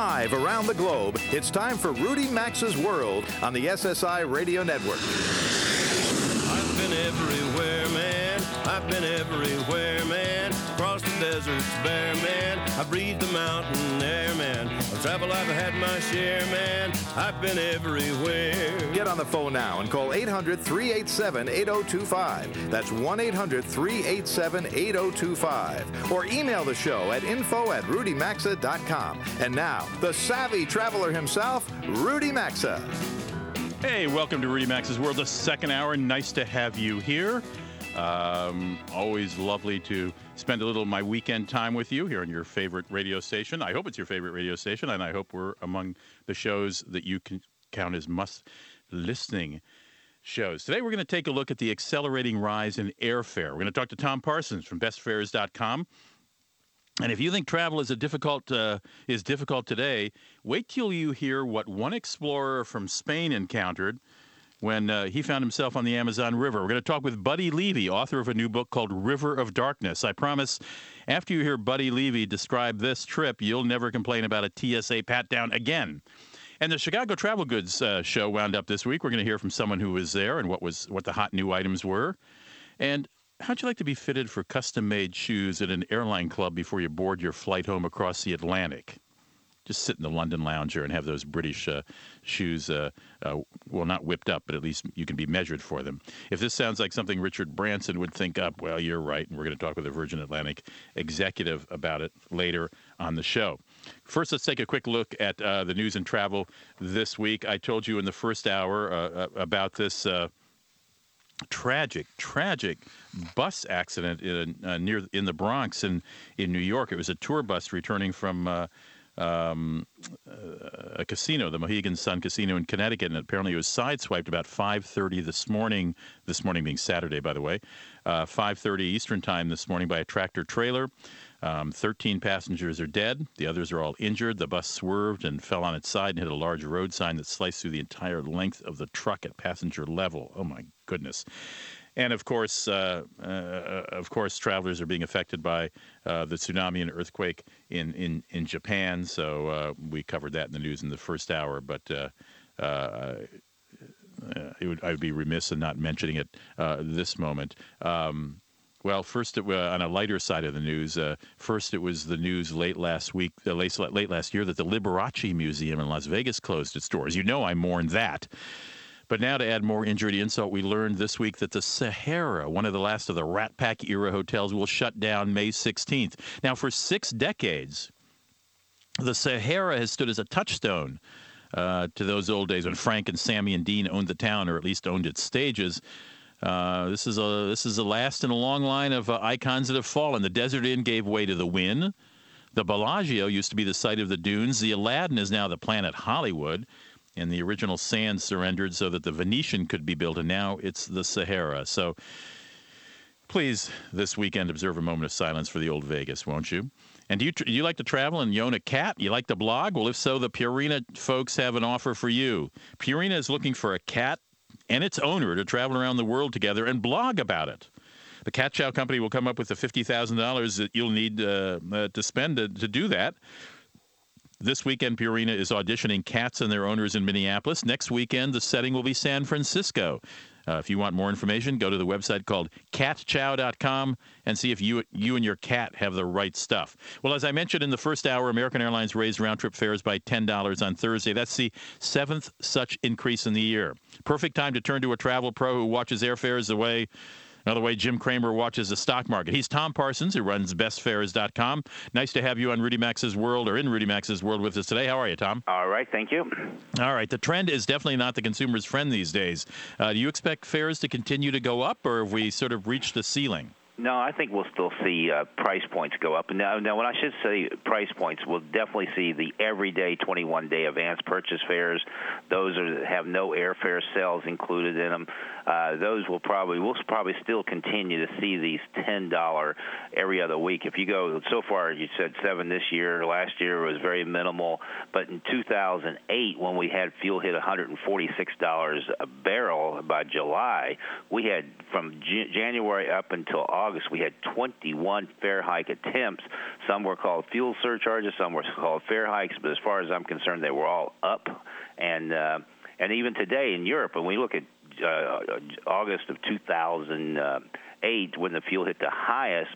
Live around the globe, it's time for Rudy Maxa's World on the SSI Radio Network. I've been everywhere, man. Across the deserts bare, man. I breathed the mountain air, man. Of travel I've had my share, man. I've been everywhere. Get on the phone now and call 800 387 8025. That's 1 800 387 8025. Or email the show at info at rudymaxa.com. And now, the savvy traveler himself, Rudy Maxa. Hey, welcome to Rudy Maxa's World, the second hour. Nice to have you here. Um, always lovely to spend a little of my weekend time with you here on your favorite radio station. I hope it's your favorite radio station, and I hope we're among the shows that you can count as must listening shows. Today, we're going to take a look at the accelerating rise in airfare. We're going to talk to Tom Parsons from bestfares.com. And if you think travel is a difficult uh, is difficult today, wait till you hear what one explorer from Spain encountered when uh, he found himself on the Amazon River. We're going to talk with Buddy Levy, author of a new book called River of Darkness. I promise, after you hear Buddy Levy describe this trip, you'll never complain about a TSA pat down again. And the Chicago Travel Goods uh, show wound up this week. We're going to hear from someone who was there and what was what the hot new items were. And how'd you like to be fitted for custom-made shoes at an airline club before you board your flight home across the Atlantic? Just sit in the London lounger and have those British uh, shoes, uh, uh, well, not whipped up, but at least you can be measured for them. If this sounds like something Richard Branson would think up, well, you're right. And we're going to talk with a Virgin Atlantic executive about it later on the show. First, let's take a quick look at uh, the news and travel this week. I told you in the first hour uh, uh, about this tragic, tragic bus accident in, uh, near in the Bronx in in New York. It was a tour bus returning from uh, um, a casino, the Mohegan Sun Casino in Connecticut, and apparently it was sideswiped about 5:30 this morning. This morning being Saturday, by the way, uh, 5:30 Eastern Time this morning by a tractor trailer. Um, 13 passengers are dead. The others are all injured. The bus swerved and fell on its side and hit a large road sign that sliced through the entire length of the truck at passenger level. Oh my goodness! And of course, uh, uh, of course, travelers are being affected by uh, the tsunami and earthquake in, in, in Japan. So uh, we covered that in the news in the first hour. But uh, uh, would, I would be remiss in not mentioning it this moment. Um, well, first, it, on a lighter side of the news, first it was the news late last week, late, late last year, that the Liberace Museum in Las Vegas closed its doors. You know, I mourned that. But now, to add more injury to insult, we learned this week that the Sahara, one of the last of the Rat Pack era hotels, will shut down May 16th. Now, for six decades, the Sahara has stood as a touchstone uh, to those old days when Frank and Sammy and Dean owned the town, or at least owned its stages. Uh, this is a this is the last in a long line of uh, icons that have fallen. The Desert Inn gave way to the Wynn. The Bellagio used to be the site of the dunes. The Aladdin is now the Planet Hollywood and the original sand surrendered so that the Venetian could be built, and now it's the Sahara. So please, this weekend, observe a moment of silence for the old Vegas, won't you? And do you, you like to travel and you own a cat? You like to blog? Well, if so, the Purina folks have an offer for you. Purina is looking for a cat and its owner to travel around the world together and blog about it. The Cat Chow Company will come up with the $50,000 that you'll need uh, uh, to spend to, to do that. This weekend, Purina is auditioning cats and their owners in Minneapolis. Next weekend, the setting will be San Francisco. Uh, if you want more information, go to the website called catchow.com and see if you you and your cat have the right stuff. Well, as I mentioned in the first hour, American Airlines raised round trip fares by $10 on Thursday. That's the seventh such increase in the year. Perfect time to turn to a travel pro who watches airfares the way Another way Jim Cramer watches the stock market. He's Tom Parsons, who runs bestfares.com. Nice to have you on Rudy Maxa's World or in Rudy Maxa's World with us today. How are you, Tom? All right, thank you. All right, the trend is definitely not the consumer's friend these days. Uh, do you expect fares to continue to go up, or have we sort of reached a ceiling? No, I think we'll still see uh, price points go up. Now, now, when I should say price points, we'll definitely see the everyday 21-day advance purchase fares. Those are have no airfare sales included in them. Uh, those will probably we'll probably still continue to see these $10 every other week. If you go so far, you said seven this year. Last year was very minimal, but in 2008, when we had fuel hit $146 a barrel by July, we had from J- January up until August August, we had 21 fare hike attempts. Some were called fuel surcharges, some were called fare hikes, but as far as I'm concerned, they were all up. And uh, and even today in Europe, when we look at uh, August of 2008, when the fuel hit the highest,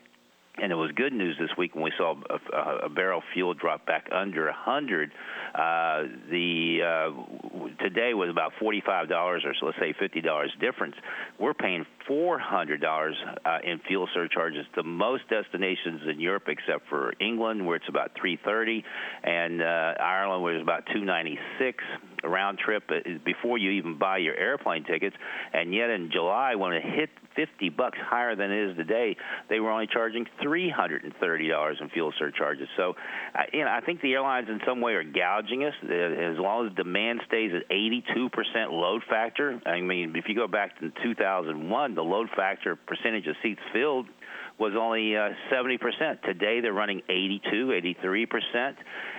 and it was good news this week when we saw a, a, barrel fuel drop back under 100. Uh, the uh, today was about $45 or so, let's say $50 difference. We're paying $400 uh, in fuel surcharges to most destinations in Europe, except for England, where it's about 330, and uh, Ireland, where it's about 296 round trip uh, before you even buy your airplane tickets. And yet in July, when it hit 50 bucks higher than it is today, they were only charging $330 in fuel surcharges. So, uh, you know, I think the airlines in some way are gouging us. Uh, as long as demand stays at 82% load factor, I mean, if you go back to 2001, the load factor percentage of seats filled was only uh, 70%. Today they're running 82, 83%.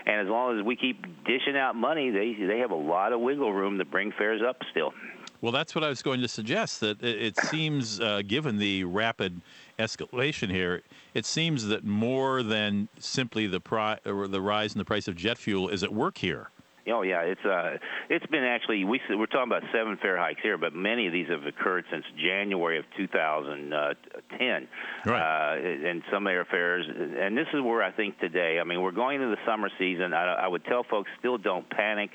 And as long as we keep dishing out money, they they have a lot of wiggle room to bring fares up still. Well, that's what I was going to suggest. That it, seems, uh, given the rapid escalation here, it seems that more than simply the pri- the rise in the price of jet fuel is at work here. Oh yeah, it's uh, it's been actually we we're talking about seven fare hikes here, but many of these have occurred since January of 2010. Right. Uh, and some airfares, and this is where I think today. I mean, we're going into the summer season. I, I would tell folks still don't panic.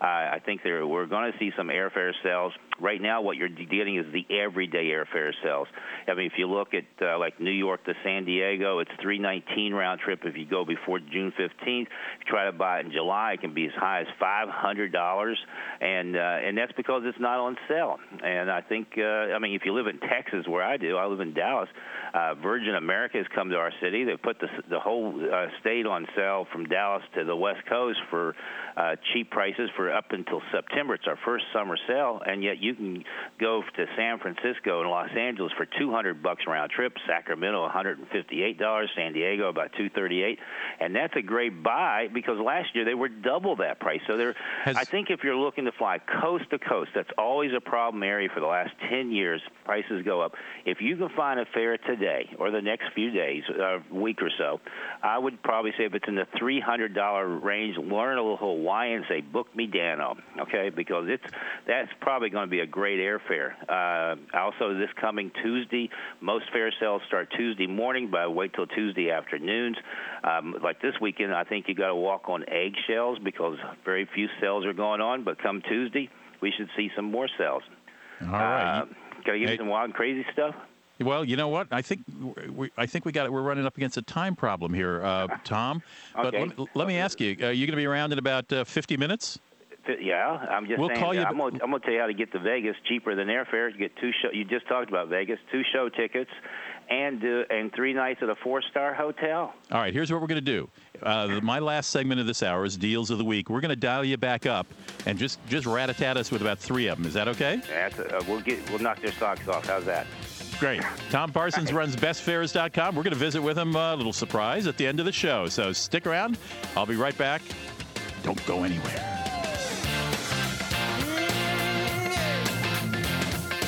Uh, I think there we're going to see some airfare sales. Right now, what you're getting is the everyday airfare sales. I mean, if you look at uh, like New York to San Diego, it's 319 round trip. If you go before June 15th, if you try to buy it in July, it can be as high as five hundred dollars, and uh, and that's because it's not on sale. And I think, uh, I mean, if you live in Texas, where I do, I live in Dallas. Uh, Virgin America has come to our city. They put the the whole uh, state on sale from Dallas to the West Coast for uh, cheap prices for up until September. It's our first summer sale, and yet you can go to San Francisco and Los Angeles for 200 bucks round trip. Sacramento 158 dollars. San Diego about 238, and that's a great buy because last year they were double that price. So there, Has, I think if you're looking to fly coast to coast, that's always a problem area for the last 10 years. Prices go up. If you can find a fare today or the next few days, a uh, week or so, I would probably say if it's in the $300 range, learn a little Hawaiian, say book me Danno, okay? Because it's that's probably going to be a great airfare. Uh, also, this coming Tuesday, most fare sales start Tuesday morning, but I wait till Tuesday afternoons. Um, like this weekend, I think you got to walk on eggshells because very few sales are going on. But come Tuesday, we should see some more sales. All right. Uh, can I give you some wild and crazy stuff? Well, you know what? I think we, I think we got it. we're running up against a time problem here, uh, Tom. okay. But let, let, me ask you: Are you going to be around in about uh, 50 minutes? Yeah, I'm just we'll saying. Call you I'm going to tell you how to get to Vegas cheaper than airfare. You get two show. You just talked about Vegas, two show tickets, and uh, and three nights at a four star hotel. All right, here's what we're going to do. Uh, my last segment of this hour is deals of the week. We're going to dial you back up and just just rat a tat us with about three of them. Is that okay? That's uh, we'll get we'll knock their socks off. How's that? Great. Tom Parsons runs bestfares.com. We're going to visit with him. Uh, a little surprise at the end of the show. So stick around. I'll be right back. Don't go anywhere.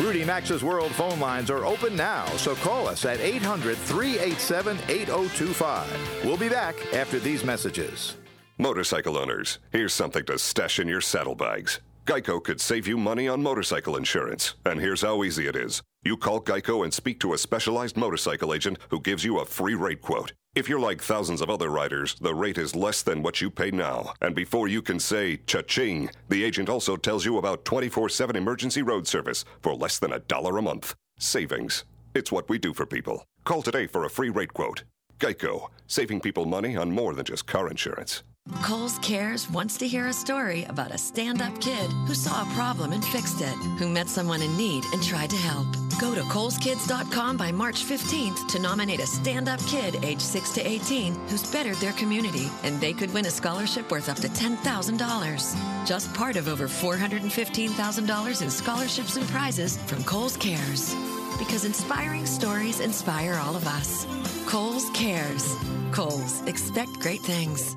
Rudy Maxa's World phone lines are open now, so call us at 800 387 8025. We'll be back after these messages. Motorcycle owners, here's something to stash in your saddlebags. Geico could save you money on motorcycle insurance, and here's how easy it is. You call Geico and speak to a specialized motorcycle agent who gives you a free rate quote. If you're like thousands of other riders, the rate is less than what you pay now. And before you can say cha-ching, the agent also tells you about 24-7 emergency road service for less than a dollar a month. Savings. It's what we do for people. Call today for a free rate quote. Geico, saving people money on more than just car insurance. Kohl's Cares wants to hear a story about a stand up kid who saw a problem and fixed it, who met someone in need and tried to help. Go to KohlsKids.com by March 15th to nominate a stand up kid age 6 to 18 who's bettered their community, and they could win a scholarship worth up to $10,000. Just part of over $415,000 in scholarships and prizes from Kohl's Cares. Because inspiring stories inspire all of us. Kohl's Cares. Kohl's, expect great things.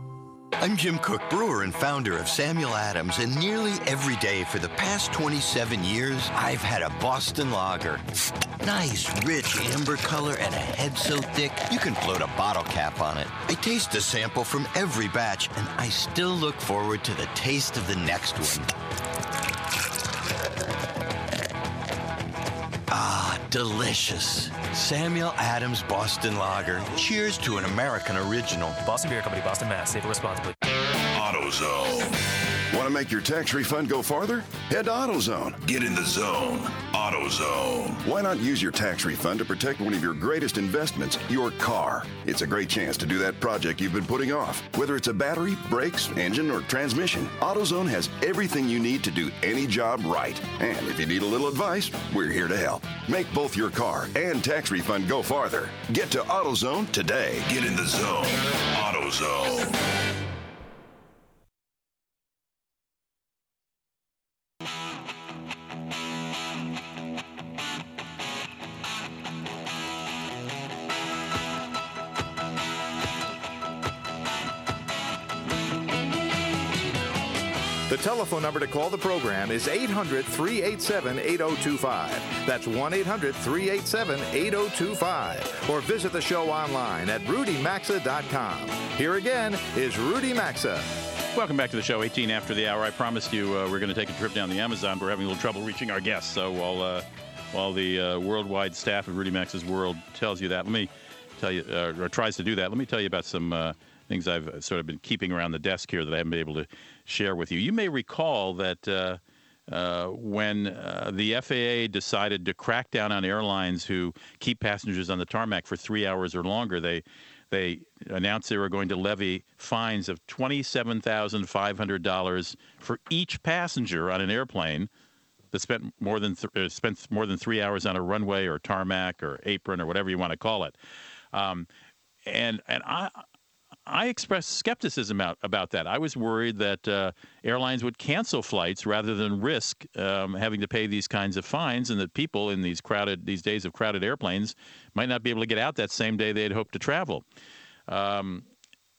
I'm Jim Koch, brewer and founder of Samuel Adams, and nearly every day for the past 27 years, I've had a Boston lager. Nice, rich amber color and a head so thick you can float a bottle cap on it. I taste a sample from every batch, and I still look forward to the taste of the next one. Ah, delicious. Samuel Adams Boston Lager. Cheers to an American original. Boston Beer Company, Boston, Mass. Save responsibly. AutoZone. Want to make your tax refund go farther? Head to AutoZone. Get in the zone. AutoZone. Why not use your tax refund to protect one of your greatest investments, your car? It's a great chance to do that project you've been putting off. Whether it's a battery, brakes, engine, or transmission, AutoZone has everything you need to do any job right. And if you need a little advice, we're here to help. Make both your car and tax refund go farther. Get to AutoZone today. Get in the zone. AutoZone. Telephone number to call the program is 800 387 8025. That's 1 800 387 8025. Or visit the show online at rudymaxa.com. Here again is Rudy Maxa. Welcome back to the show. 18 after the hour. I promised you uh, we're going to take a trip down the Amazon. But we're having a little trouble reaching our guests. So while uh, while the uh, worldwide staff of Rudy Maxa's World tells you that, let me tell you, uh, or tries to do that, let me tell you about some uh, things I've sort of been keeping around the desk here that I haven't been able to share with you. You may recall that uh, uh, when uh, the FAA decided to crack down on airlines who keep passengers on the tarmac for three hours or longer, they they announced they were going to levy fines of $27,500 for each passenger on an airplane that spent more than th- uh, spent more than three hours on a runway or tarmac or apron or whatever you want to call it. Um, and and I I expressed skepticism about, about that. I was worried that uh, airlines would cancel flights rather than risk um, having to pay these kinds of fines, and that people in these crowded these days of crowded airplanes might not be able to get out that same day they had hoped to travel. Um,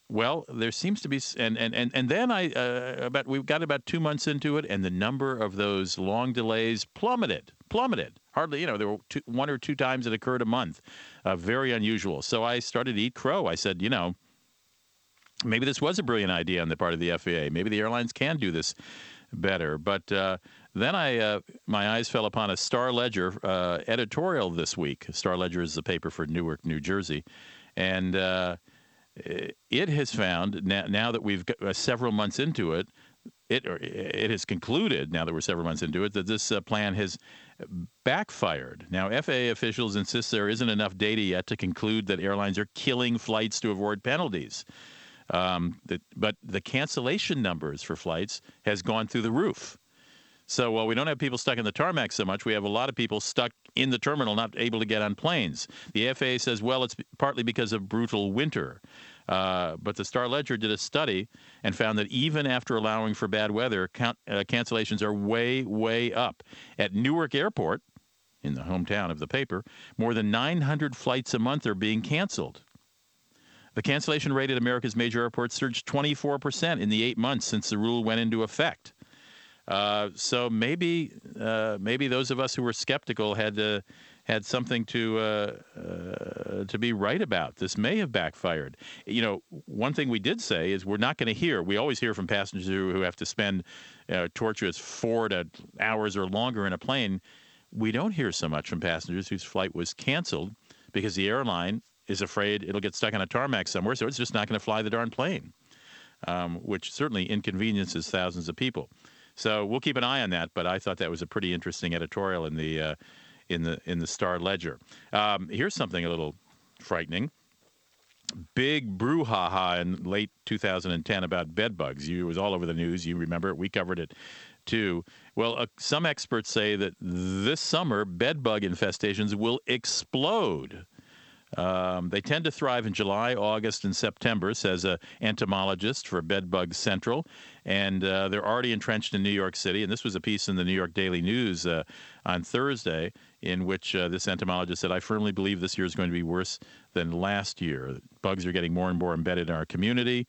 well, there seems to be, and and and, and then I uh, about we got about two months into it, and the number of those long delays plummeted, plummeted. Hardly, you know, there were two, one or two times it occurred a month, uh, very unusual. So I started to eat crow. I said, you know maybe this was a brilliant idea on the part of the FAA. Maybe the airlines can do this better. But uh, then I, uh, my eyes fell upon a Star Ledger uh, editorial this week. Star Ledger is the paper for Newark, New Jersey, and uh, it has found now, now that we've got, uh, several months into it. It, it has concluded now that we're several months into it that this uh, plan has backfired. Now, FAA officials insist there isn't enough data yet to conclude that airlines are killing flights to avoid penalties. Um, the, but the cancellation numbers for flights has gone through the roof. So while we don't have people stuck in the tarmac so much, we have a lot of people stuck in the terminal, not able to get on planes. The FAA says, well, it's partly because of brutal winter. Uh, but the Star Ledger did a study and found that even after allowing for bad weather, count, uh, cancellations are way, way up. At Newark Airport, in the hometown of the paper, more than 900 flights a month are being canceled. The cancellation rate at America's major airports surged 24% in the eight months since the rule went into effect. Uh, so maybe uh, maybe those of us who were skeptical had uh, had something to uh, uh, to be right about. This may have backfired. You know, one thing we did say is we're not going to hear. We always hear from passengers who have to spend torturous four to hours or longer in a plane. We don't hear so much from passengers whose flight was canceled because the airline is afraid it'll get stuck on a tarmac somewhere, so it's just not going to fly the darn plane, um, which certainly inconveniences thousands of people. So we'll keep an eye on that. But I thought that was a pretty interesting editorial in the uh, in the in the Star Ledger. Um, here's something a little frightening. Big brouhaha in late 2010 about bed bugs. You, it was all over the news. You remember it. We covered it too. Well, uh, some experts say that this summer bed bug infestations will explode. Um, they tend to thrive in July, August, and September, says an entomologist for Bedbug Central. And uh, they're already entrenched in New York City. And this was a piece in the New York Daily News uh, on Thursday in which uh, this entomologist said, I firmly believe this year is going to be worse than last year. Bugs are getting more and more embedded in our community.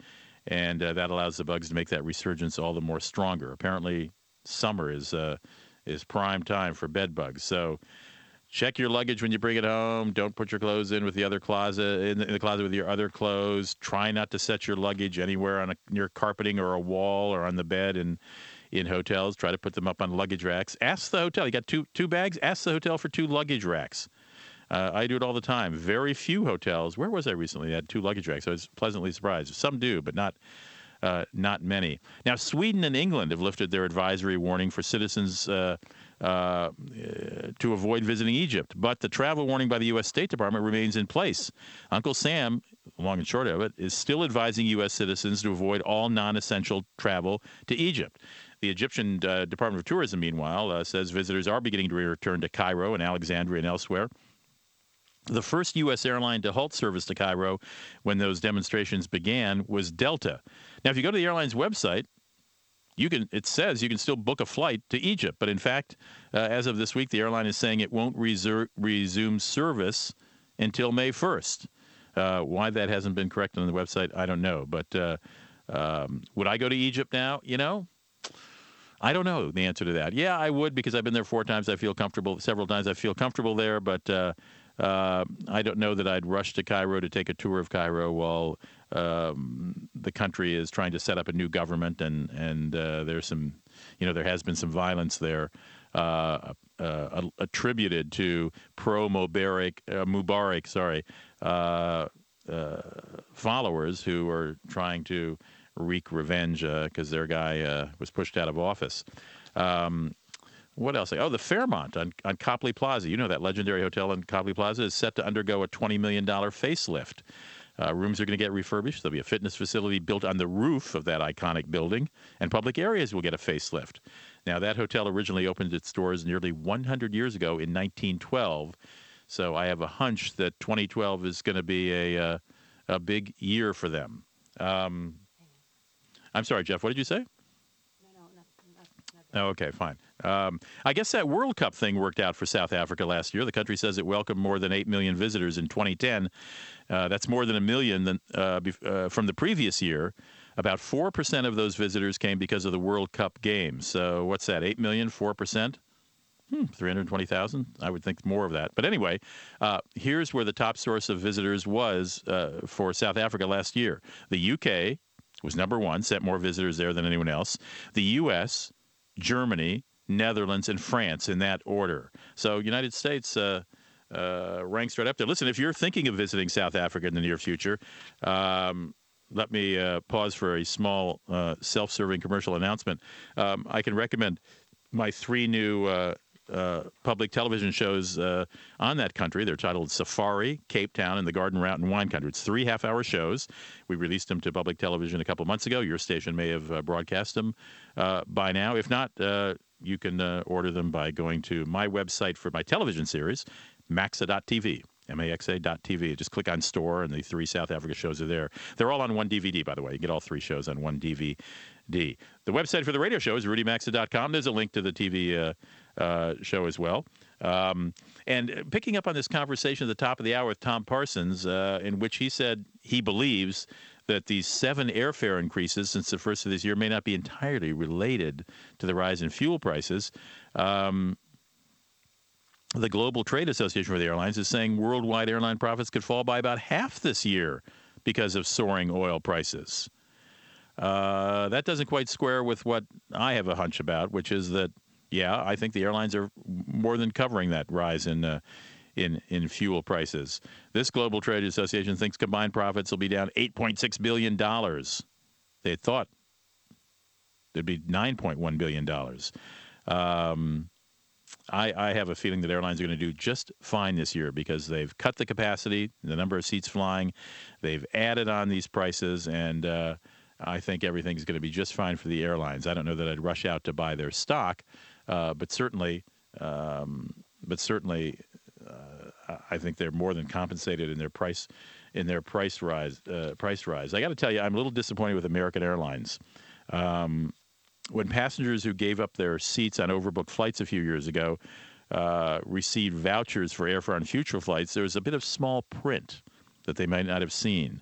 and uh, that allows the bugs to make that resurgence all the more stronger. Apparently, summer is uh, is prime time for bed bugs. So check your luggage when you bring it home. Don't put your clothes in with the other closet in the, in the closet with your other clothes. Try not to set your luggage anywhere on a, carpeting or a wall or on the bed and in hotels. Try to put them up on luggage racks. Ask the hotel. You got two two bags. Ask the hotel for two luggage racks. Uh, I do it all the time. Very few hotels. Where was I recently? They had two luggage racks. I was pleasantly surprised. Some do, but not uh, not many. Now, Sweden and England have lifted their advisory warning for citizens uh, uh, to avoid visiting Egypt, but the travel warning by the U.S. State Department remains in place. Uncle Sam, long and short of it, is still advising U.S. citizens to avoid all non essential travel to Egypt. The Egyptian uh, Department of Tourism, meanwhile, uh, says visitors are beginning to return to Cairo and Alexandria and elsewhere. The first U.S. airline to halt service to Cairo when those demonstrations began was Delta. Now, if you go to the airline's website, you can it says you can still book a flight to Egypt, but in fact, uh, as of this week, the airline is saying it won't reser- resume service until May 1st. Uh, why that hasn't been corrected on the website, I don't know. But uh, um, would I go to Egypt now? You know, I don't know the answer to that. Yeah, I would because I've been there four times. I feel comfortable. Several times I feel comfortable there, but uh, uh, I don't know that I'd rush to Cairo to take a tour of Cairo while um, the country is trying to set up a new government and and uh, there's some, you know, there has been some violence there. Uh, uh, attributed to pro Mubarak, uh, Mubarak, sorry, uh, followers who are trying to wreak revenge because their guy was pushed out of office. Um, what else? Oh, the Fairmont on, on Copley Plaza. You know that legendary hotel on Copley Plaza is set to undergo a $20 million facelift. Uh, rooms are going to get refurbished. There'll be a fitness facility built on the roof of that iconic building, and public areas will get a facelift. Now, that hotel originally opened its doors nearly 100 years ago in 1912, so I have a hunch that 2012 is going to be a, uh, a big year for them. Um, I'm sorry, Jeff, what did you say? Oh, okay, fine. Um, I guess that World Cup thing worked out for South Africa last year. The country says it welcomed more than 8 million visitors in 2010. Uh, that's more than a million than, uh, uh, from the previous year. About 4% of those visitors came because of the World Cup games. So what's that, 8 million, 4%? Hmm, 320,000? I would think more of that. But anyway, uh, here's where the top source of visitors was uh, for South Africa last year. The UK was number one, sent more visitors there than anyone else. The U.S., Germany, Netherlands, and France in that order. So United States uh, uh, ranks right up there. Listen, if you're thinking of visiting South Africa in the near future, um, let me uh, pause for a small uh, self-serving commercial announcement. Um, I can recommend my three new uh, public television shows uh, on that country. They're titled Safari, Cape Town, and the Garden Route and Wine Country. It's three half hour shows. We released them to public television a couple months ago. Your station may have uh, broadcast them uh, by now. If not, uh, you can order them by going to my website for my television series, maxa.tv. maxa.tv. Just click on store, and the three South Africa shows are there. They're all on one DVD, by the way. You get all three shows on one DVD. The website for the radio show is rudymaxa.com. There's a link to the TV uh, show as well. Um, and picking up on this conversation at the top of the hour with Tom Parsons, uh, in which he said he believes that these seven airfare increases since the first of this year may not be entirely related to the rise in fuel prices. Um, the Global Trade Association for the Airlines is saying worldwide airline profits could fall by about half this year because of soaring oil prices. Uh, that doesn't quite square with what I have a hunch about, which is that yeah, I think the airlines are more than covering that rise in uh, in in fuel prices. This global trade association thinks combined profits will be down 8.6 billion dollars. They thought there'd be 9.1 billion dollars. Um, I, I, have a feeling that airlines are going to do just fine this year because they've cut the capacity, the number of seats flying, they've added on these prices, and uh, I think everything's going to be just fine for the airlines. I don't know that I'd rush out to buy their stock, uh, but certainly, um, but certainly, uh, I think they're more than compensated in their price in their price rise. Uh, price rise. I got to tell you, I'm a little disappointed with American Airlines. Um, when passengers who gave up their seats on overbooked flights a few years ago uh, received vouchers for airfare on future flights, there was a bit of small print that they might not have seen.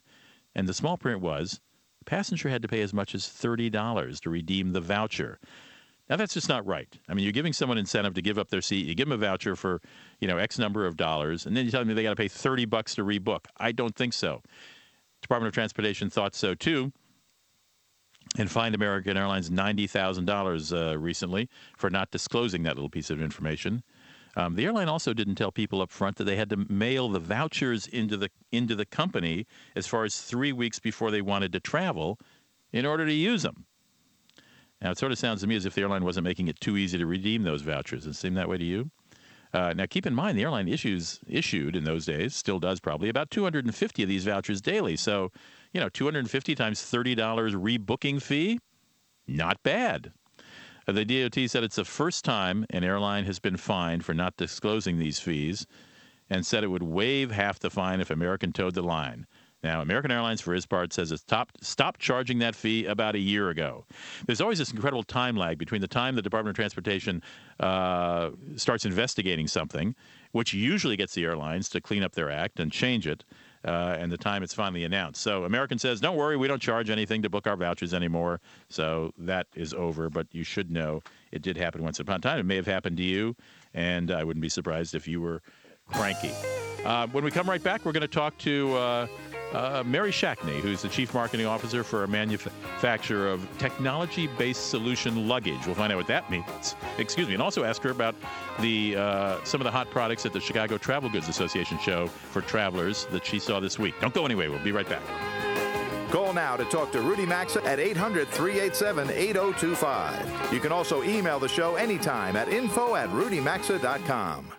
And the small print was the passenger had to pay as much as $30 to redeem the voucher. Now that's just not right. I mean, you're giving someone incentive to give up their seat. You give them a voucher for, you know, X number of dollars, and then you tell them they got to pay 30 bucks to rebook. I don't think so. Department of Transportation thought so too, and fined American Airlines ninety thousand uh, dollars recently for not disclosing that little piece of information. Um, the airline also didn't tell people up front that they had to mail the vouchers into the into the company as far as three weeks before they wanted to travel, in order to use them. Now, it sort of sounds to me as if the airline wasn't making it too easy to redeem those vouchers. Does it seem that way to you? Uh, now, keep in mind, the airline issues issued in those days, still does probably, about 250 of these vouchers daily. So, you know, 250 times $30 rebooking fee, not bad. Uh, the DOT said it's the first time an airline has been fined for not disclosing these fees and said it would waive half the fine if American toed the line. Now, American Airlines, for his part, says it's stopped, charging that fee about a year ago. There's always this incredible time lag between the time the Department of Transportation uh, starts investigating something, which usually gets the airlines to clean up their act and change it, uh, and the time it's finally announced. So American says, don't worry, we don't charge anything to book our vouchers anymore. So that is over, but you should know it did happen once upon a time. It may have happened to you, and I wouldn't be surprised if you were cranky. Uh, when we come right back, we're going to talk to uh, Mary Shackney, who's the Chief Marketing Officer for a manufacturer of technology based solution luggage. We'll find out what that means. Excuse me. And also ask her about the uh, some of the hot products at the Chicago Travel Goods Association show for travelers that she saw this week. Don't go anyway. We'll be right back. Call now to talk to Rudy Maxa at 800 387 8025. You can also email the show anytime at info at rudymaxa.com.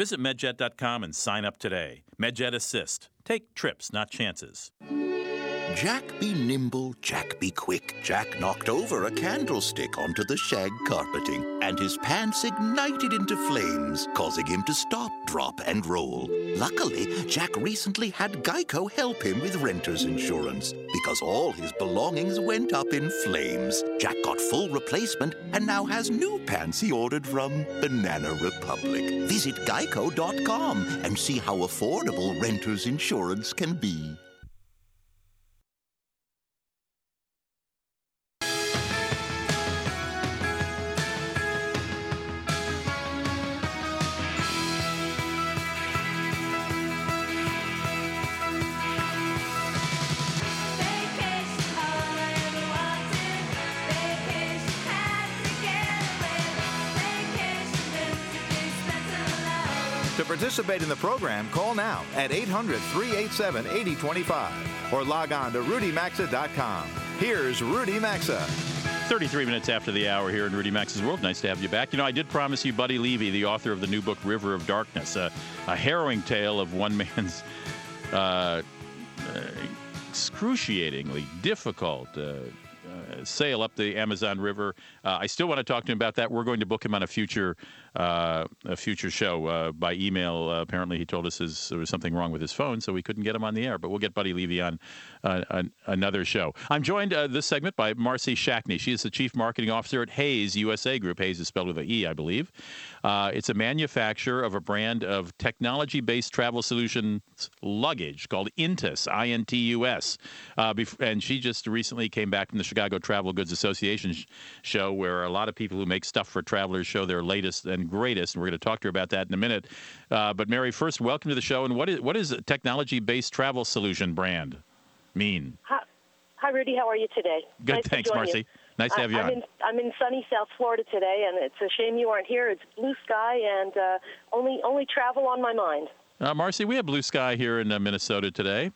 Visit medjet.com and sign up today. MedJet Assist. Take trips, not chances. Jack be nimble, Jack be quick. Jack knocked over a candlestick onto the shag carpeting, and his pants ignited into flames, causing him to stop, drop, and roll. Luckily, Jack recently had Geico help him with renter's insurance because all his belongings went up in flames. Jack got full replacement and now has new pants he ordered from Banana Republic. Visit geico.com and see how affordable renter's insurance can be. Participate in the program, call now at 800 387 8025 or log on to rudymaxa.com. Here's Rudy Maxa. 33 minutes after the hour here in Rudy Maxa's World. Nice to have you back. You know, I did promise you Buddy Levy, the author of the new book River of Darkness, a harrowing tale of one man's uh, uh, excruciatingly difficult uh, sail up the Amazon River. Uh, I still want to talk to him about that. We're going to book him on a future uh, a future show uh, by email. Apparently, he told us his, there was something wrong with his phone, so we couldn't get him on the air. But we'll get Buddy Levy on an, another show. I'm joined this segment by Marcy Shackney. She is the Chief Marketing Officer at Heys USA Group. Heys is spelled with an E, I believe. It's a manufacturer of a brand of technology-based travel solutions luggage called Intus, I-N-T-U-S. and she just recently came back from the Chicago Travel Goods Association sh- show, where a lot of people who make stuff for travelers show their latest and greatest. And we're going to talk to her about that in a minute. Uh, but Mary, first, welcome to the show. And what is what is a technology-based travel solution brand mean? Hi, hi Rudy. How are you today? Good, nice thanks, Marcy. You. Nice to have you I'm on. In, I'm in sunny South Florida today, and it's a shame you aren't here. It's blue sky and uh, only only travel on my mind. Uh, Marcy, we have blue sky here in uh, Minnesota today.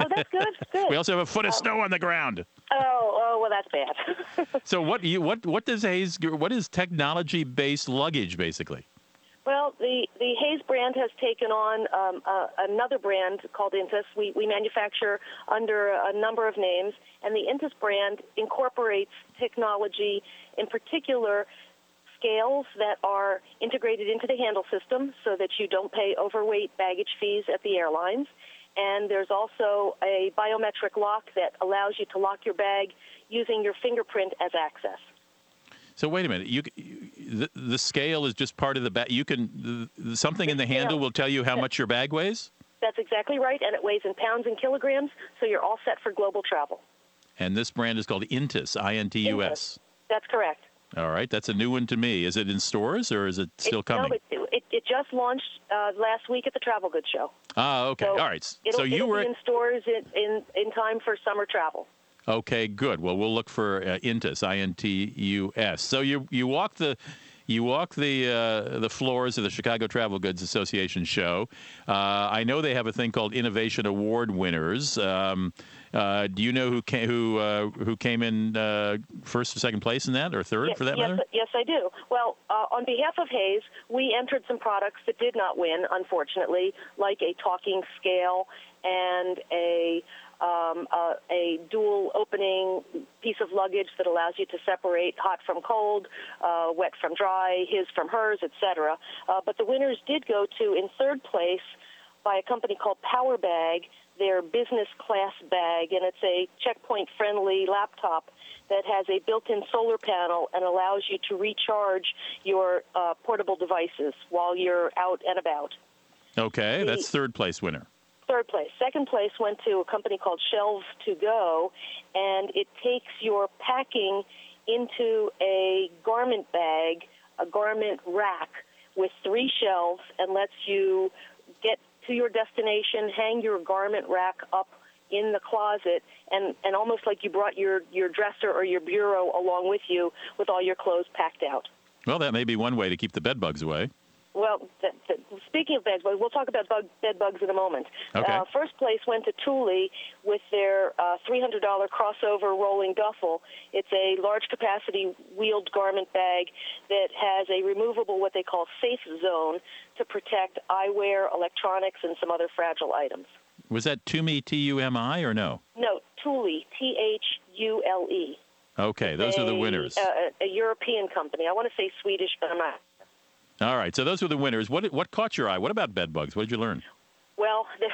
Oh, that's good. good. we also have a foot of snow on the ground. Oh, oh, well, that's bad. so what you what what does Heys what is technology based luggage basically? Well, the, the Heys brand has taken on um, uh, another brand called Intus. We, we manufacture under a number of names, and the Intus brand incorporates technology, in particular, scales that are integrated into the handle system so that you don't pay overweight baggage fees at the airlines. And there's also a biometric lock that allows you to lock your bag using your fingerprint as access. So wait a minute. You, the, the scale is just part of the bag. You can the, something in the handle will tell you how much your bag weighs. That's exactly right, and it weighs in pounds and kilograms, so you're all set for global travel. And this brand is called Intus, I-N-T-U-S. That's correct. All right, that's a new one to me. Is it in stores or is it still it, coming? No, it, it, it just launched uh, last week at the Travel Goods Show. Ah, okay. So All right. so you were in stores in, in in time for summer travel. Okay, good. Well, we'll look for uh, Intus, I-N-T-U-S. So you you walk the you walk the uh, the floors of the Chicago Travel Goods Association show. Uh, I know they have a thing called Innovation Award winners. Um, uh, do you know who came who uh, who came in uh, first or second place in that, or third yes, for that yes, matter? Yes, I do. Well, uh, on behalf of Heys, we entered some products that did not win, unfortunately, like a talking scale and a um, uh, a dual opening piece of luggage that allows you to separate hot from cold, uh, wet from dry, his from hers, etc. Uh, but the winners did go to in third place by a company called Power Bag, their business class bag, and it's a checkpoint friendly laptop that has a built-in solar panel and allows you to recharge your uh, portable devices while you're out and about. Okay, that's third place winner. Third place. Second place went to a company called Shelves to Go, and it takes your packing into a garment bag, a garment rack with three shelves, and lets you get to your destination, hang your garment rack up in the closet, and, and almost like you brought your, your dresser or your bureau along with you with all your clothes packed out. Well, that may be one way to keep the bed bugs away. Well, th- th- speaking of bed bugs, we'll talk about bug, bed bugs in a moment. Okay. Uh, first place went to Thule with their uh, $300 crossover rolling duffel. It's a large capacity wheeled garment bag that has a removable, what they call safe zone, to protect eyewear, electronics, and some other fragile items. Was that Tumi, T U M I, or no? No, Thule, T H U L E. Okay, those are the winners. A, a European company. I want to say Swedish, but I'm not. All right, so those were the winners. What what caught your eye? What about bed bugs? What did you learn? Well, the,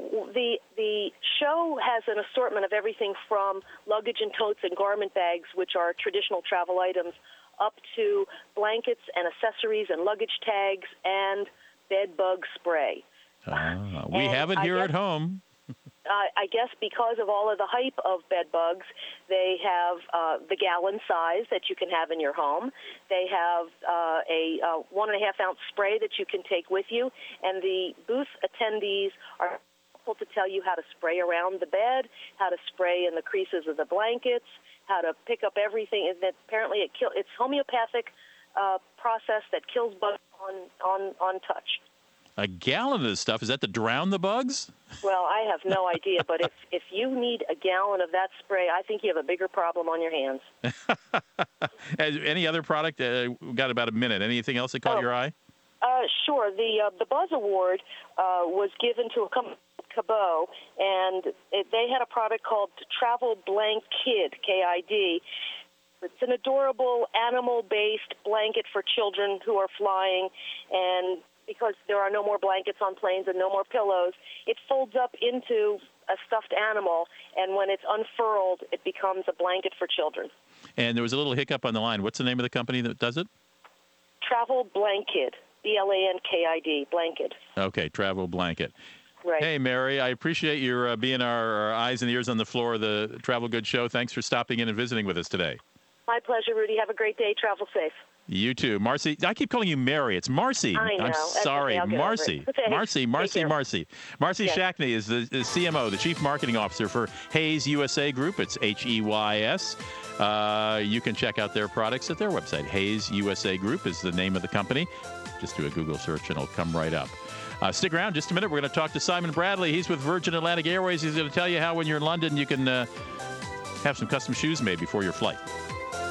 the the show has an assortment of everything from luggage and totes and garment bags, which are traditional travel items, up to blankets and accessories and luggage tags and bed bug spray. Ah, we And have it here at home. Uh, I guess because of all of the hype of bed bugs, they have uh, the gallon size that you can have in your home. They have uh, a uh, one and a half ounce spray that you can take with you, and the booth attendees are helpful to tell you how to spray around the bed, how to spray in the creases of the blankets, how to pick up everything. And that apparently it kill, it's homeopathic uh, process that kills bugs on on on touch. A gallon of this stuff is that to drown the bugs? Well, I have no idea, but if if you need a gallon of that spray, I think you have a bigger problem on your hands. Any other product? Uh, we've got about a minute. Anything else that caught Oh. your eye? Uh, sure. The uh, the Buzz Award uh, was given to a company Cabeau, and it, they had a product called Travel Blank Kid (KID). It's an adorable animal-based blanket for children who are flying, and because there are no more blankets on planes and no more pillows, it folds up into a stuffed animal, and when it's unfurled, it becomes a blanket for children. And there was a little hiccup on the line. What's the name of the company that does it? Travel Blankid, B-L-A-N-K-I-D, blanket. Okay, Travel Blankid. Right. Hey, Mary, I appreciate your uh, being our, our eyes and ears on the floor of the Travel Good Show. Thanks for stopping in and visiting with us today. My pleasure, Rudy. Have a great day. Travel safe. You too, Marcy. I keep calling you Mary. It's Marcy. I know. am That's sorry, okay. I'll get over Marcy. Marcy. Take Marcy. Marcy. Marcy Yes. Shackney is the, the CMO, the Chief Marketing Officer for Heys USA Group. It's H E Y S. Uh, you can check out their products at their website. Heys USA Group is the name of the company. Just do a Google search and it'll come right up. Uh, stick around just a minute. We're going to talk to Simon Bradley. He's with Virgin Atlantic Airways. He's going to tell you how, when you're in London, you can uh, have some custom shoes made before your flight.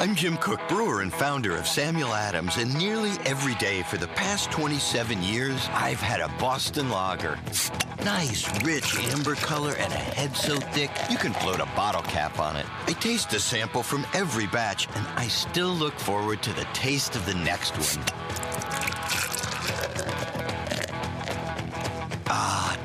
I'm Jim Koch, brewer and founder of Samuel Adams, and nearly every day for the past 27 years, I've had a Boston lager. Nice, rich amber color and a head so thick you can float a bottle cap on it. I taste a sample from every batch, and I still look forward to the taste of the next one.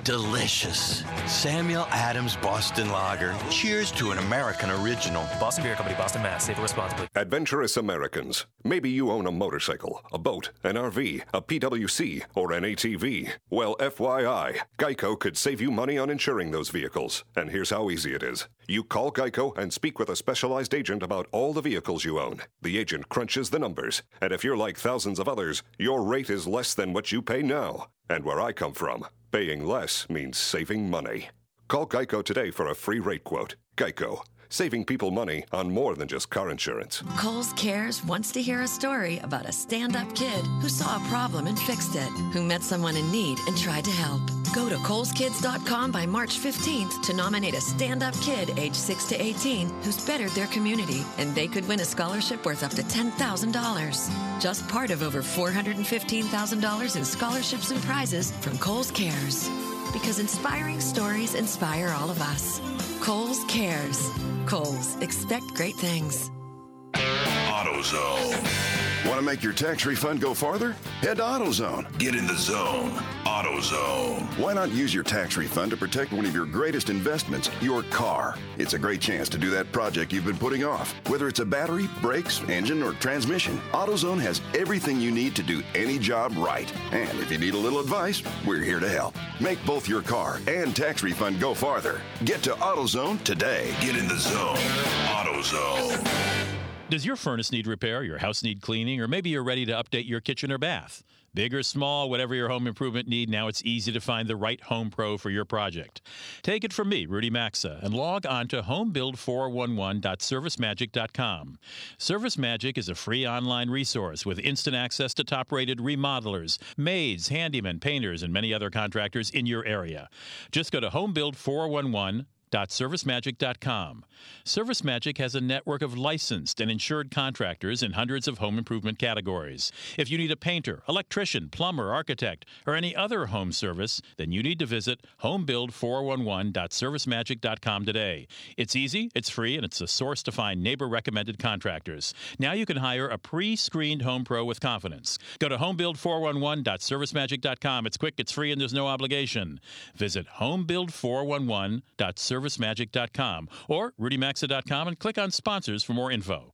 Delicious. Samuel Adams Boston Lager. Cheers to an American original. Boston Beer Company, Boston, Mass. Savor responsibly. Adventurous Americans. Maybe you own a motorcycle, a boat, an RV, a PWC, or an ATV. Well, FYI, Geico could save you money on insuring those vehicles. And here's how easy it is. You call Geico and speak with a specialized agent about all the vehicles you own. The agent crunches the numbers. And if you're like thousands of others, your rate is less than what you pay now. And where I come from, paying less means saving money. Call Geico today for a free rate quote. Geico, saving people money on more than just car insurance. Kohl's Cares wants to hear a story about a stand up kid who saw a problem and fixed it, who met someone in need and tried to help. Go to KohlsKids.com by March 15th to nominate a stand up kid age 6 to 18 who's bettered their community, and they could win a scholarship worth up to $10,000. Just part of over $415,000 in scholarships and prizes from Kohl's Cares. Because inspiring stories inspire all of us. Kohl's Cares. Kohl's, expect great things. AutoZone. Want to make your tax refund go farther? Head to AutoZone. Get in the zone. AutoZone. Why not use your tax refund to protect one of your greatest investments, your car? It's a great chance to do that project you've been putting off. Whether it's a battery, brakes, engine, or transmission, AutoZone has everything you need to do any job right. And if you need a little advice, we're here to help. Make both your car and tax refund go farther. Get to AutoZone today. Get in the zone. AutoZone. Does your furnace need repair, your house need cleaning, or maybe you're ready to update your kitchen or bath? Big or small, whatever your home improvement need, now it's easy to find the right home pro for your project. Take it from me, Rudy Maxa, and log on to homebuild411.servicemagic.com. Service Magic is a free online resource with instant access to top rated remodelers, maids, handymen, painters, and many other contractors in your area. Just go to homebuild411 ServiceMagic.com. Service Magic has a network of licensed and insured contractors in hundreds of home improvement categories. If you need a painter, electrician, plumber, architect, or any other home service, then you need to visit homebuild411.servicemagic.com today. It's easy, it's free, and it's a source to find neighbor recommended contractors. Now you can hire a pre screened home pro with confidence. Go to homebuild411.servicemagic.com. It's quick, it's free, and there's no obligation. Visit homebuild411.servicemagic.com servicemagic.com or rudymaxa.com and click on sponsors for more info.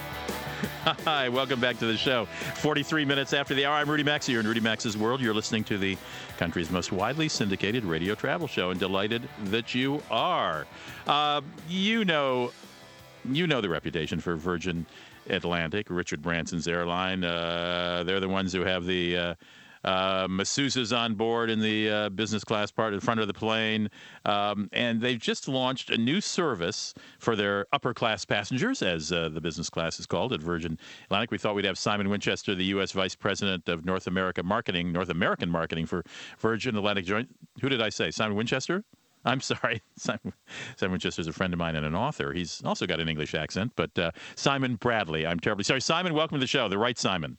Hi, welcome back to the show. 43 minutes after the hour, I'm Rudy Maxa. You're in Rudy Maxa's World. You're listening to the country's most widely syndicated radio travel show, and delighted that you are. Uh, you know, you know the reputation for Virgin Atlantic, Richard Branson's airline. Uh, they're the ones who have the uh, uh, masseuses on board in the uh, business class part in front of the plane. Um, and they've just launched a new service for their upper class passengers, as uh, the business class is called at Virgin Atlantic. We thought we'd have Simon Winchester, the U.S. Vice President of North America Marketing, North American Marketing for Virgin Atlantic Joint. Who did I say? Simon Winchester? I'm sorry. Simon, Simon Winchester is a friend of mine and an author. He's also got an English accent, but uh, Simon Bradley. I'm terribly sorry. Simon, welcome to the show. The right Simon.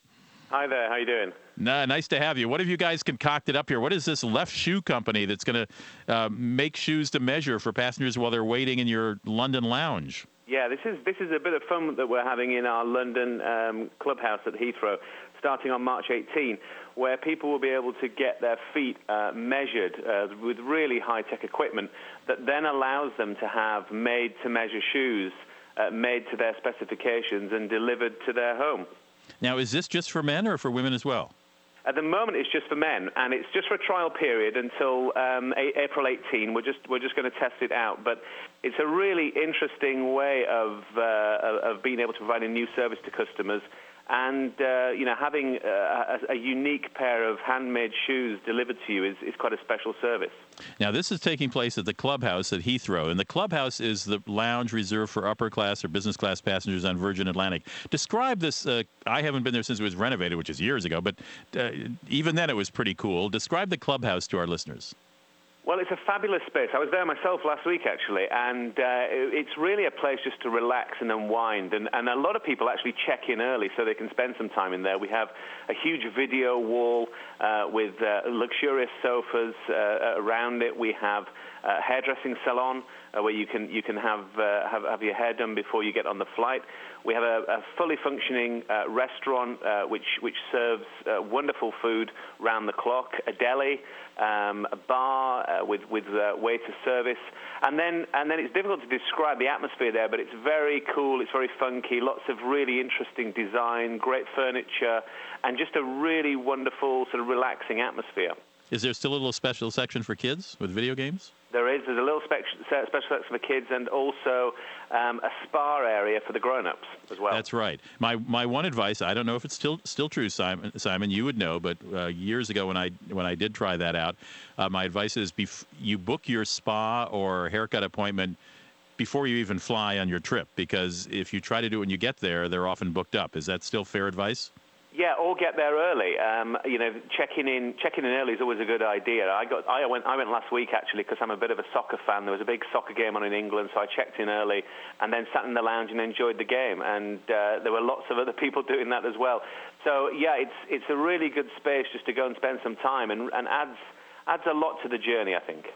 Hi there. How you doing? Nah, nice to have you. What have you guys concocted up here? What is this Left Shoe Company that's going to uh, make shoes to measure for passengers while they're waiting in your London lounge? Yeah, this is this is a bit of fun that we're having in our London um, clubhouse at Heathrow, starting on March 18, where people will be able to get their feet uh, measured uh, with really high-tech equipment that then allows them to have made-to-measure shoes uh, made to their specifications and delivered to their home. Now, is this just for men or for women as well? At the moment, it's just for men, and it's just for a trial period until um, a- April 18. We're just we're just going to test it out, but it's a really interesting way of uh, of being able to provide a new service to customers and uh, you know having a, a, unique pair of handmade shoes delivered to you is, is quite a special service. Now, this is taking place at the clubhouse at Heathrow, and the clubhouse is the lounge reserved for upper class or business class passengers on Virgin Atlantic. Describe this. Uh, I haven't been there since it was renovated, which is years ago, but uh, even then it was pretty cool. Describe the clubhouse to our listeners. Well, it's a fabulous space. I was there myself last week, actually, and uh, it's really a place just to relax and unwind. And, and a lot of people actually check in early so they can spend some time in there. We have a huge video wall uh, with uh, luxurious sofas uh, around it. We have a hairdressing salon uh, where you can you can have, uh, have have your hair done before you get on the flight. We have a, a fully functioning uh, restaurant uh, which which serves uh, wonderful food round the clock, a deli, um, a bar uh, with with uh, waiter service, and then and then it's difficult to describe the atmosphere there, but it's very cool, it's very funky, lots of really interesting design, great furniture, and just a really wonderful sort of relaxing atmosphere. Is there still a little special section for kids with video games? There is. There's a little special section for kids and also um, a spa area for the grown-ups as well. That's right. My my one advice. I don't know if it's still still true, Simon. Simon, you would know, but uh, years ago when I when I did try that out, uh, my advice is bef- you book your spa or haircut appointment before you even fly on your trip because if you try to do it when you get there, they're often booked up. Is that still fair advice? Yeah, or get there early. Um, you know, checking in checking in early is always a good idea. I got I went I went last week actually because I'm a bit of a soccer fan. There was a big soccer game on in England, so I checked in early and then sat in the lounge and enjoyed the game. And uh, there were lots of other people doing that as well. So yeah, it's it's a really good space just to go and spend some time and, and adds adds a lot to the journey, I think.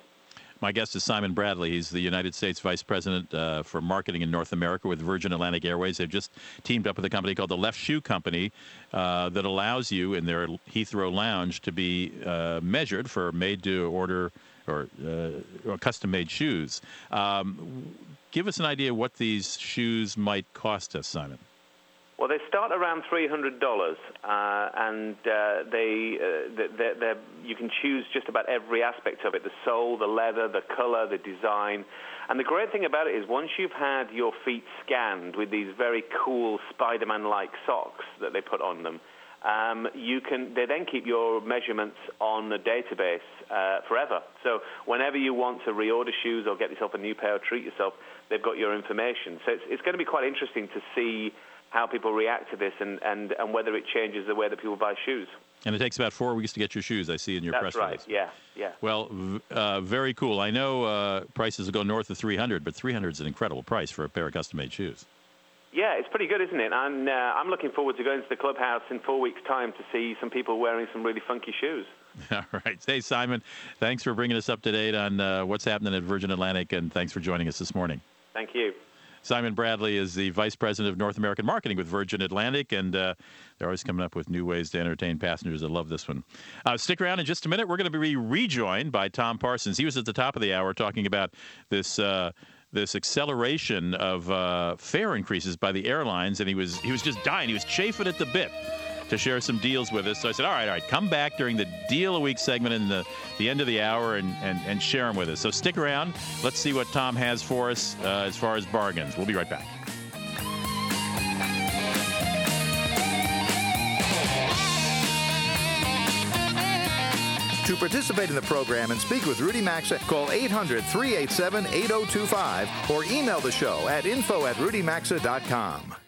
My guest is Simon Bradley. He's the United States Vice President uh, for Marketing in North America with Virgin Atlantic Airways. They've just teamed up with a company called the Left Shoe Company uh, that allows you in their Heathrow lounge to be uh, measured for made to order or, uh, or custom made shoes. Um, give us an idea what these shoes might cost us, Simon. Well, they start around three hundred dollars, uh, and uh, they uh, they're, they're, you can choose just about every aspect of it: the sole, the leather, the color, the design. And the great thing about it is, once you've had your feet scanned with these very cool Spider-Man-like socks that they put on them, um, you can they then keep your measurements on the database uh, forever. So whenever you want to reorder shoes or get yourself a new pair or treat yourself, they've got your information. So it's, it's going to be quite interesting to see how people react to this and, and, and whether it changes the way that people buy shoes. And it takes about four weeks to get your shoes. I see in your That's press right. release. Yeah, yeah. Well, uh, very cool. I know uh, prices will go north of 300, but 300 is an incredible price for a pair of custom-made shoes. Yeah, it's pretty good, isn't it? And uh, I'm looking forward to going to the clubhouse in four weeks' time to see some people wearing some really funky shoes. All right. Hey, Simon, thanks for bringing us up to date on uh, what's happening at Virgin Atlantic, and thanks for joining us this morning. Thank you. Simon Bradley is the Vice President of North American Marketing with Virgin Atlantic, and uh, they're always coming up with new ways to entertain passengers. I love this one. Uh, stick around in just a minute. We're going to be rejoined by Tom Parsons. He was at the top of the hour talking about this. Uh, this acceleration of uh, fare increases by the airlines, and he was he was just dying. He was chafing at the bit to share some deals with us. So I said, all right, all right, come back during the deal a week segment in the, the end of the hour and, and, and share them with us. So stick around. Let's see what Tom has for us uh, as far as bargains. We'll be right back. To participate in the program and speak with Rudy Maxa, call 800 387 8025 or email the show at info at rudymaxa.com.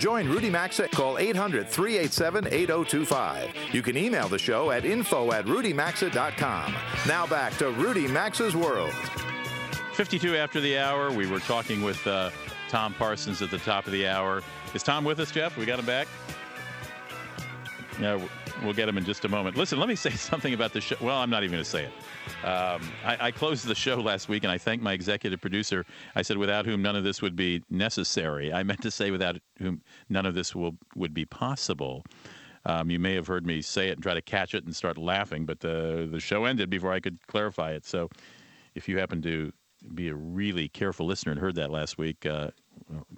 join Rudy Maxa, call 800 387 8025. You can email the show at info at rudymaxa.com. Now back to Rudy Maxa's World. 52 after the hour, we were talking with uh, Tom Parsons at the top of the hour. Is Tom with us, Jeff? We got him back? Yeah, we'll get him in just a moment. Listen, let me say something about the show. Well, I'm not even going to say it. Um, I, I, closed the show last week, and I thanked my executive producer. I said, without whom none of this would be necessary. I meant to say, without whom none of this will would be possible. Um, you may have heard me say it and try to catch it and start laughing, but the the show ended before I could clarify it. So, if you happen to be a really careful listener and heard that last week, uh,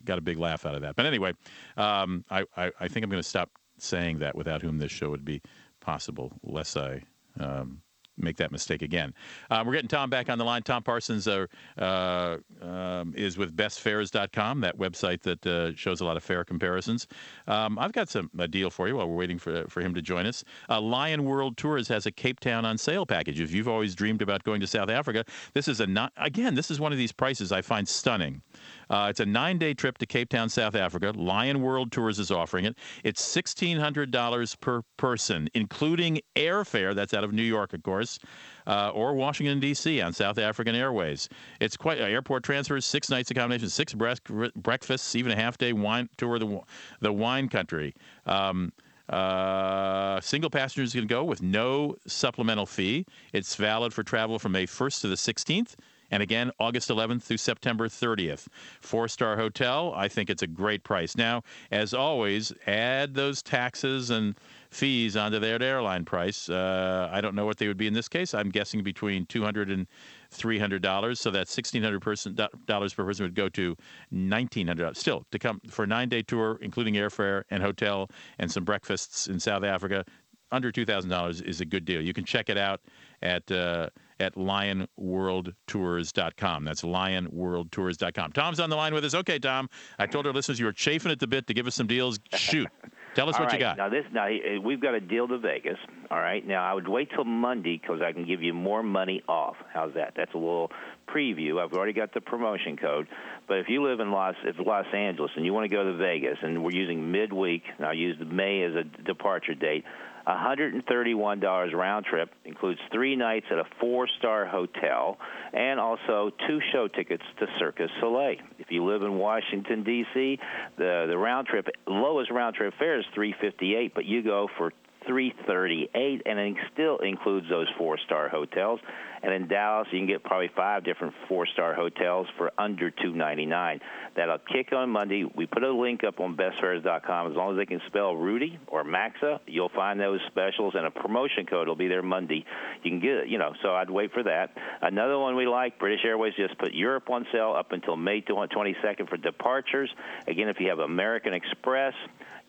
got a big laugh out of that. But anyway, um, I, I, I think I'm going to stop saying that without whom this show would be possible, lest I um, make that mistake again. Um, we're getting Tom back on the line. Tom Parsons uh, uh, um, is with bestfares.com, that website that uh, shows a lot of fare comparisons. Um, I've got some a deal for you while we're waiting for for him to join us. Uh, Lion World Tours has a Cape Town on sale package. If you've always dreamed about going to South Africa, this is a not again. This is one of these prices I find stunning. Uh, it's a nine day trip to Cape Town, South Africa. Lion World Tours is offering it. It's $1,600 per person, including airfare. That's out of New York, of course, uh, or Washington, D.C. on South African Airways. It's quite uh, airport transfers, six nights accommodation, six breakfasts, even a half day wine tour of the, the wine country. Um, uh, single passengers can go with no supplemental fee. It's valid for travel from May 1st to the 16th. And again, August 11th through September 30th. Four star hotel, I think it's a great price. Now, as always, add those taxes and fees onto their airline price. Uh, I don't know what they would be in this case. I'm guessing between 200 and $300. So that $1,600 per person would go to $1,900. Still, to come for a nine day tour, including airfare and hotel and some breakfasts in South Africa, under $2,000 is a good deal. You can check it out at uh, at lionworldtours.com. That's lionworldtours.com. Tom's on the line with us. Okay, Tom, I told our listeners you were chafing at the bit to give us some deals. Shoot. Tell us All what right. you got. Now this now eh, we've got a deal to Vegas. All right. Now I would wait till Monday because I can give you more money off. How's that? That's a little preview. I've already got the promotion code. But if you live in Los if Los Angeles and you want to go to Vegas and we're using midweek, and I'll use May as a departure date. $131 round trip includes three nights at a four-star hotel and also two show tickets to Cirque du Soleil. If you live in Washington D.C., the the round trip lowest round trip fare is 358, but you go for 338 and it still includes those four-star hotels. And in Dallas, you can get probably five different four-star hotels for under 299. That'll kick on Monday. We put a link up on bestfares.com. As long as they can spell Rudy or Maxa, you'll find those specials, and a promotion code will be there Monday. You can get it, you know. So I'd wait for that. Another one we like, British Airways just put Europe on sale up until May 22nd for departures. Again, if you have American Express,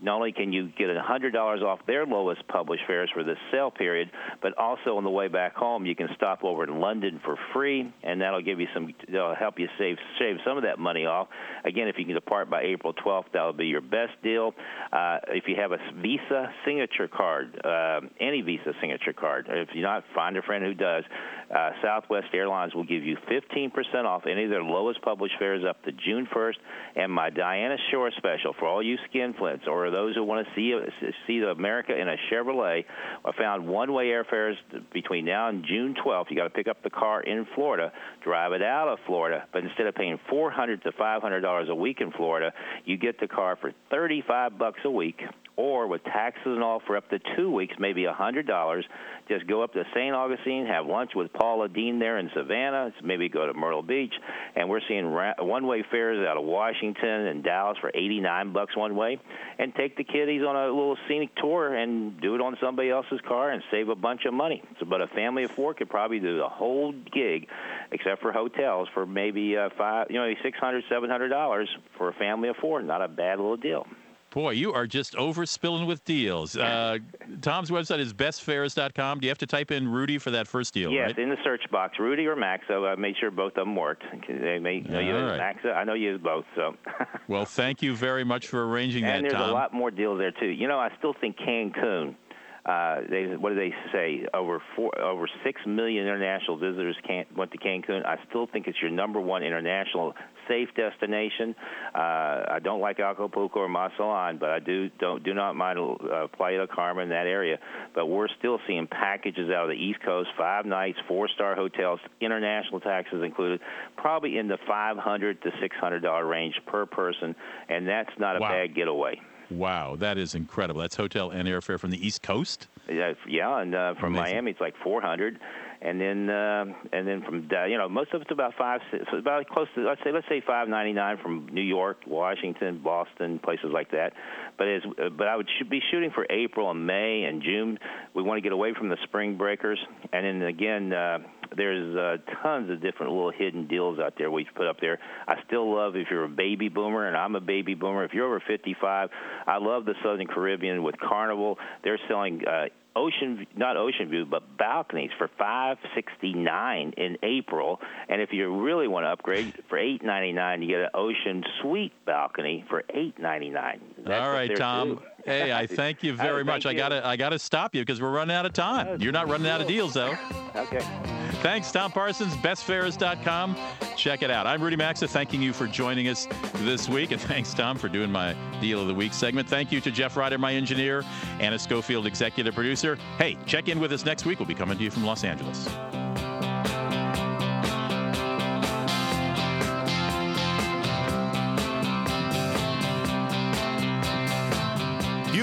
not only can you get $100 off their lowest published fares for this sale period, but also on the way back home, you can stop over in London for free, and that'll give you some, that'll help you save save some of that money off. Again, if you can depart by April 12th, that'll be your best deal. Uh, if you have a Visa signature card, uh, any Visa signature card, if you're not, find a friend who does. Uh, Southwest Airlines will give you 15% off any of their lowest published fares up to June 1st, and my Dinah Shore special for all you skinflints or those who want to see see America in a Chevrolet. I found one-way airfares between now and June 12th. You got to pick up the car in Florida, drive it out of Florida, but instead of paying 400 to 500 dollars a week in Florida, you get the car for 35 bucks a week or with taxes and all for up to two weeks, maybe a hundred dollars. Just go up to St. Augustine, have lunch with Paula Deen there in Savannah. Maybe go to Myrtle Beach, and we're seeing ra- one-way fares out of Washington and Dallas for 89 bucks one way. And take the kiddies on a little scenic tour and do it on somebody else's car and save a bunch of money. So, but a family of four could probably do the whole gig, except for hotels, for maybe uh, five, you know, six hundred, seven hundred dollars for a family of four. Not a bad little deal. Boy, you are just overspilling with deals. Uh, Tom's website is bestfares.com. Do you have to type in Rudy for that first deal? Yes, right? in the search box, Rudy or Maxa. So I made sure both of them worked. They may you know, you right. Maxa. I know you use both. So. well, thank you very much for arranging and that, there's Tom. a lot more deals there too. You know, I still think Cancun. Uh, they what do they say? Over four, over six million international visitors went to Cancun. I still think it's your number one international safe destination. Uh, I don't like Acapulco or Mazatlan, but I do don't do not mind uh, Playa del Carmen that area. But we're still seeing packages out of the East Coast, five nights, four star hotels, international taxes included, probably in the five hundred to six hundred dollar range per person, and that's not a Wow. bad getaway. Wow, that is incredible. That's hotel and airfare from the East Coast. Yeah, yeah, and uh, from Amazing. Miami it's like 400, and then uh, and then from uh, you know most of it's about five, so about close to let's say let's say 599 from New York, Washington, Boston, places like that. But as uh, but I would sh- be shooting for April and May and June. We want to get away from the spring breakers, and then again. Uh, there's uh, tons of different little hidden deals out there we put up there. I still love if you're a baby boomer, and I'm a baby boomer. If you're over 55, I love the Southern Caribbean with Carnival. They're selling uh, ocean not ocean view but balconies for 569 in April. And if you really want to upgrade for 899 you get an ocean suite balcony for 899 All right, Tom. Hey, I thank you very Oh, much. I gotta I gotta stop you because we're running out of time. You're not running out of deals though. Okay. Thanks, Tom Parsons, bestfares.com. Check it out. I'm Rudy Maxa, thanking you for joining us this week. And thanks, Tom, for doing my Deal of the Week segment. Thank you to Jeff Ryder, my engineer, Anna Schofield, executive producer. Hey, check in with us next week. We'll be coming to you from Los Angeles.